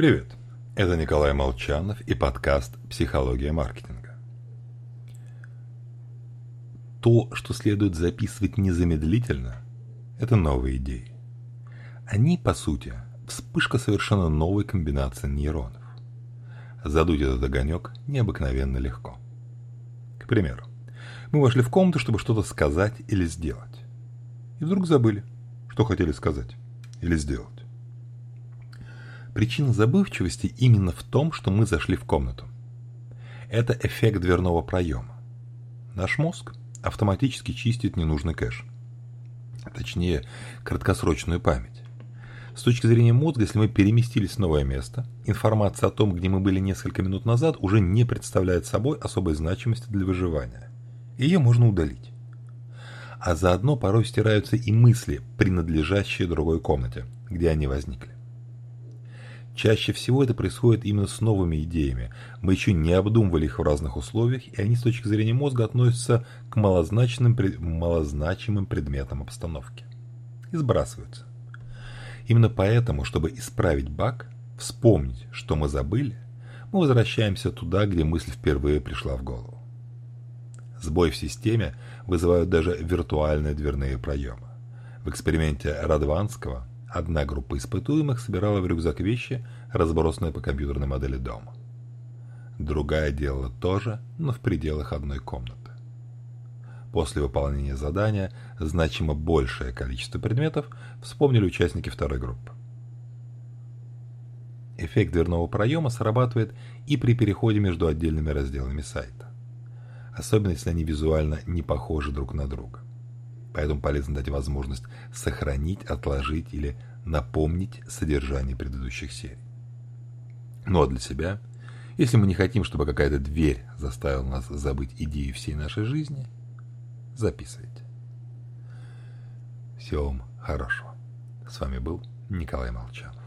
Привет, это Николай Молчанов и подкаст «Психология маркетинга». То, что следует записывать незамедлительно, это новые идеи. Они, по сути, вспышка совершенно новой комбинации нейронов. Задуть этот огонек необыкновенно легко. К примеру, мы вошли в комнату, чтобы что-то сказать или сделать. И вдруг забыли, что хотели сказать или сделать. Причина забывчивости именно в том, что мы зашли в комнату. Это эффект дверного проема. Наш мозг автоматически чистит ненужный кэш. Точнее, краткосрочную память. С точки зрения мозга, если мы переместились в новое место, информация о том, где мы были несколько минут назад, уже не представляет собой особой значимости для выживания. Ее можно удалить. А заодно порой стираются и мысли, принадлежащие другой комнате, где они возникли. Чаще всего это происходит именно с новыми идеями. Мы еще не обдумывали их в разных условиях, и они с точки зрения мозга относятся к малозначимым, малозначимым предметам обстановки. И сбрасываются. Именно поэтому, чтобы исправить баг, вспомнить, что мы забыли, мы возвращаемся туда, где мысль впервые пришла в голову. Сбой в системе вызывают даже виртуальные дверные проемы. В эксперименте Радванского Одна группа испытуемых собирала в рюкзак вещи, разбросанные по компьютерной модели дома. Другая делала то же, но в пределах одной комнаты. После выполнения задания значимо большее количество предметов вспомнили участники второй группы. Эффект дверного проема срабатывает и при переходе между отдельными разделами сайта. Особенно если они визуально не похожи друг на друга. Поэтому полезно дать возможность сохранить, отложить или напомнить содержание предыдущих серий. Ну а для себя, если мы не хотим, чтобы какая-то дверь заставила нас забыть идею всей нашей жизни, записывайте. Всего вам хорошего. С вами был Николай Молчанов.